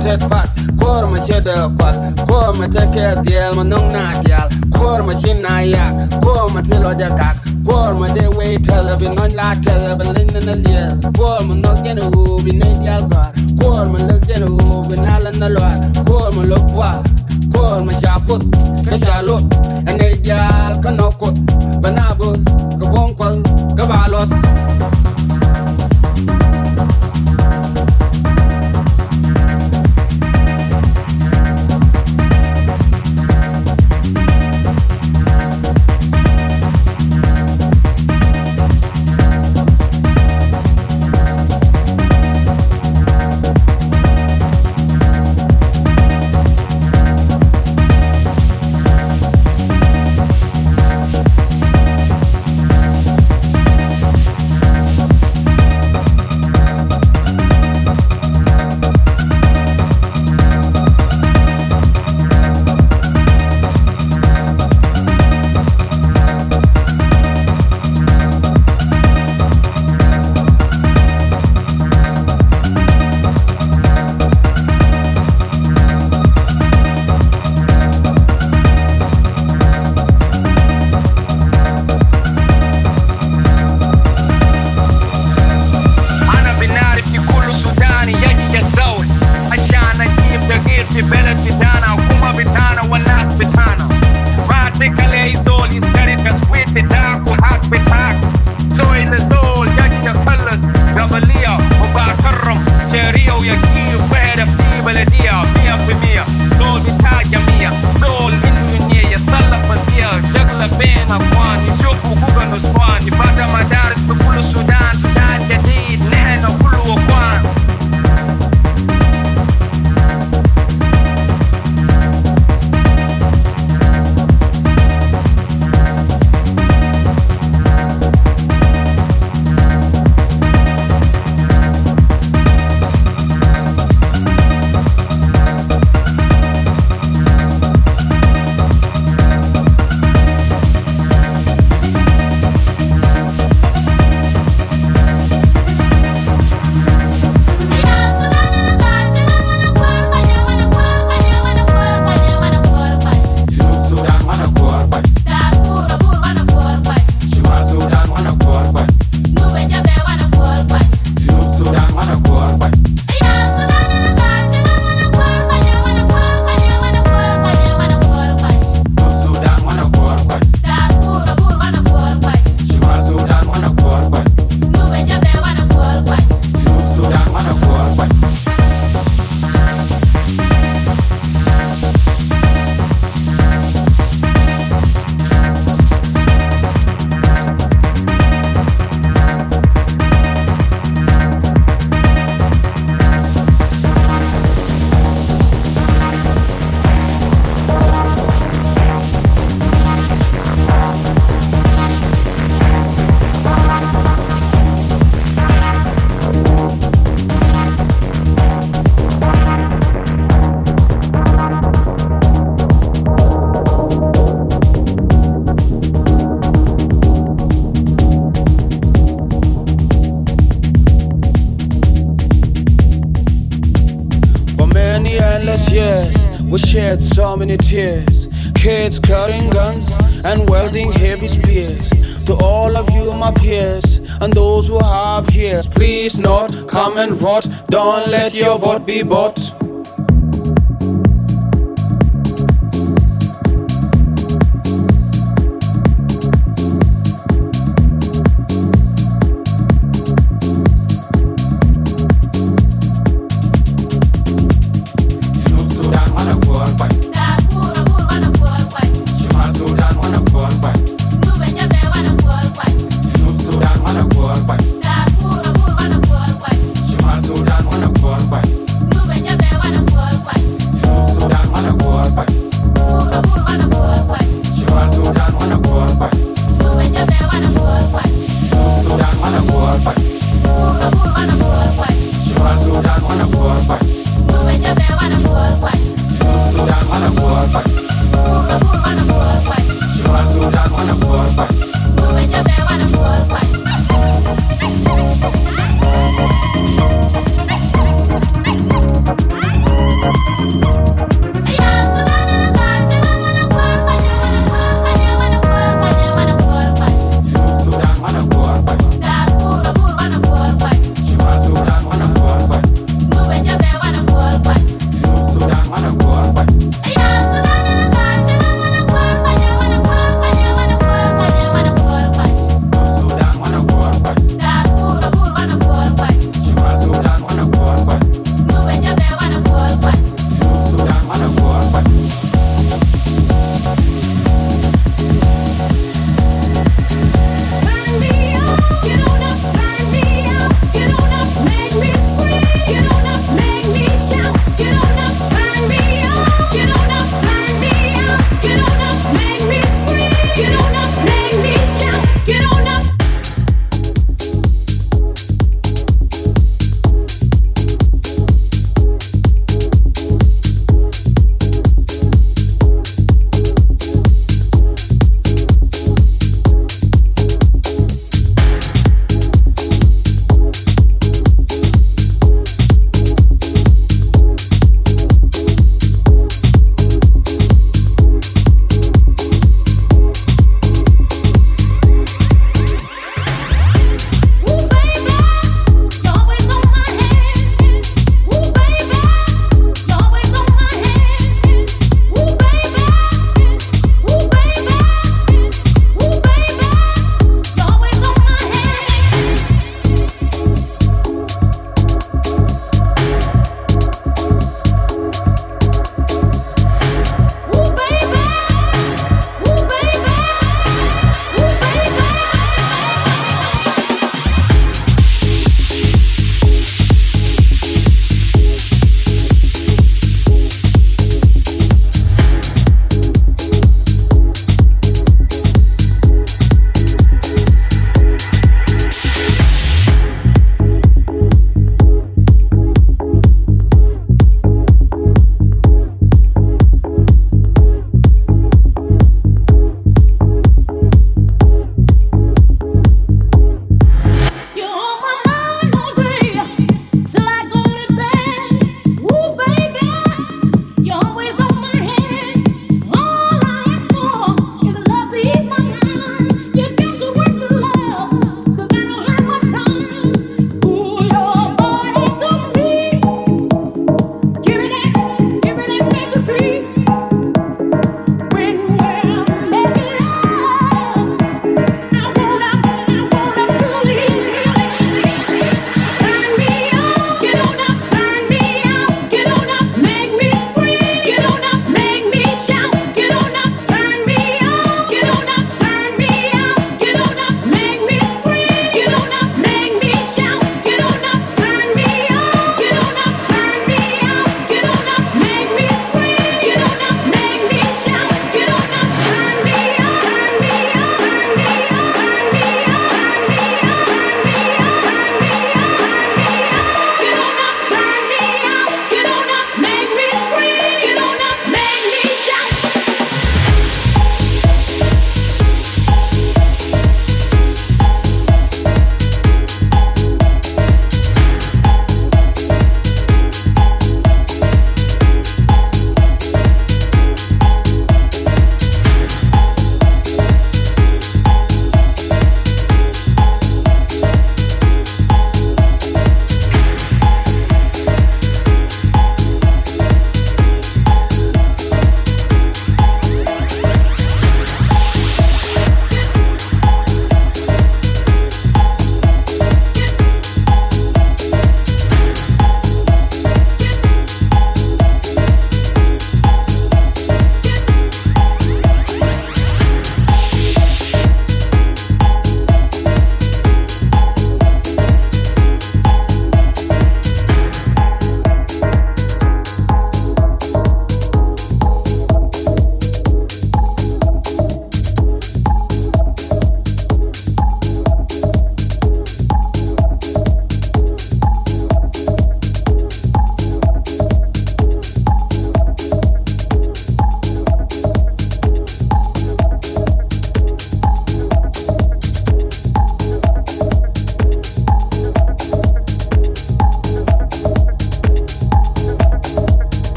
tet pat kor ma chede kwal kor ma teke diel ma nong na dial kor ma chin na ya kor ma tilo ja kak kor ma de we tele bi non la tele bi lin na lia kor ma no gen u bi ne dial gar kor ma lo gen u bi na la na lo kor ma lo kwa kor ma cha put ka cha lo ene dial ka no ko banabo many tears. Kids carrying guns and wielding heavy spears. To all of you, my peers, and those who have ears, please note, come and vote. Don't let your vote be bought.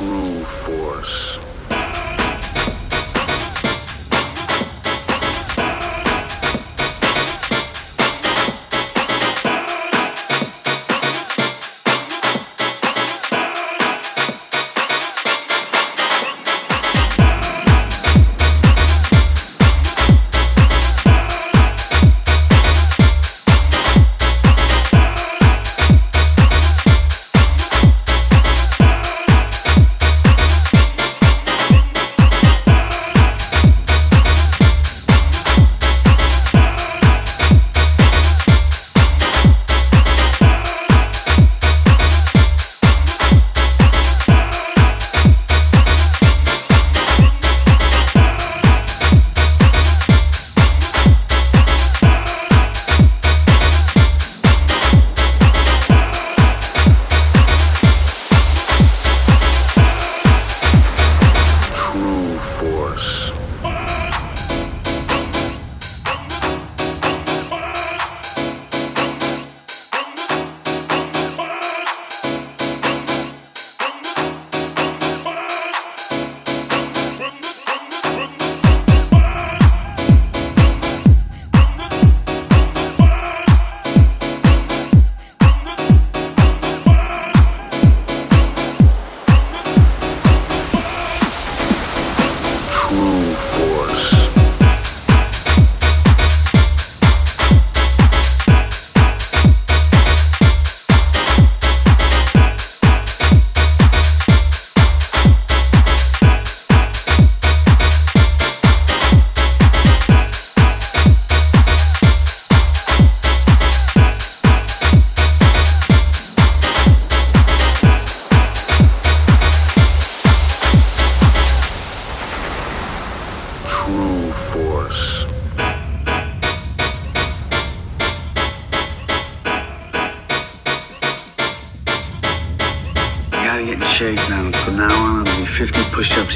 Shape now.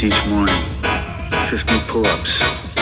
Each morning, 50 pull-ups.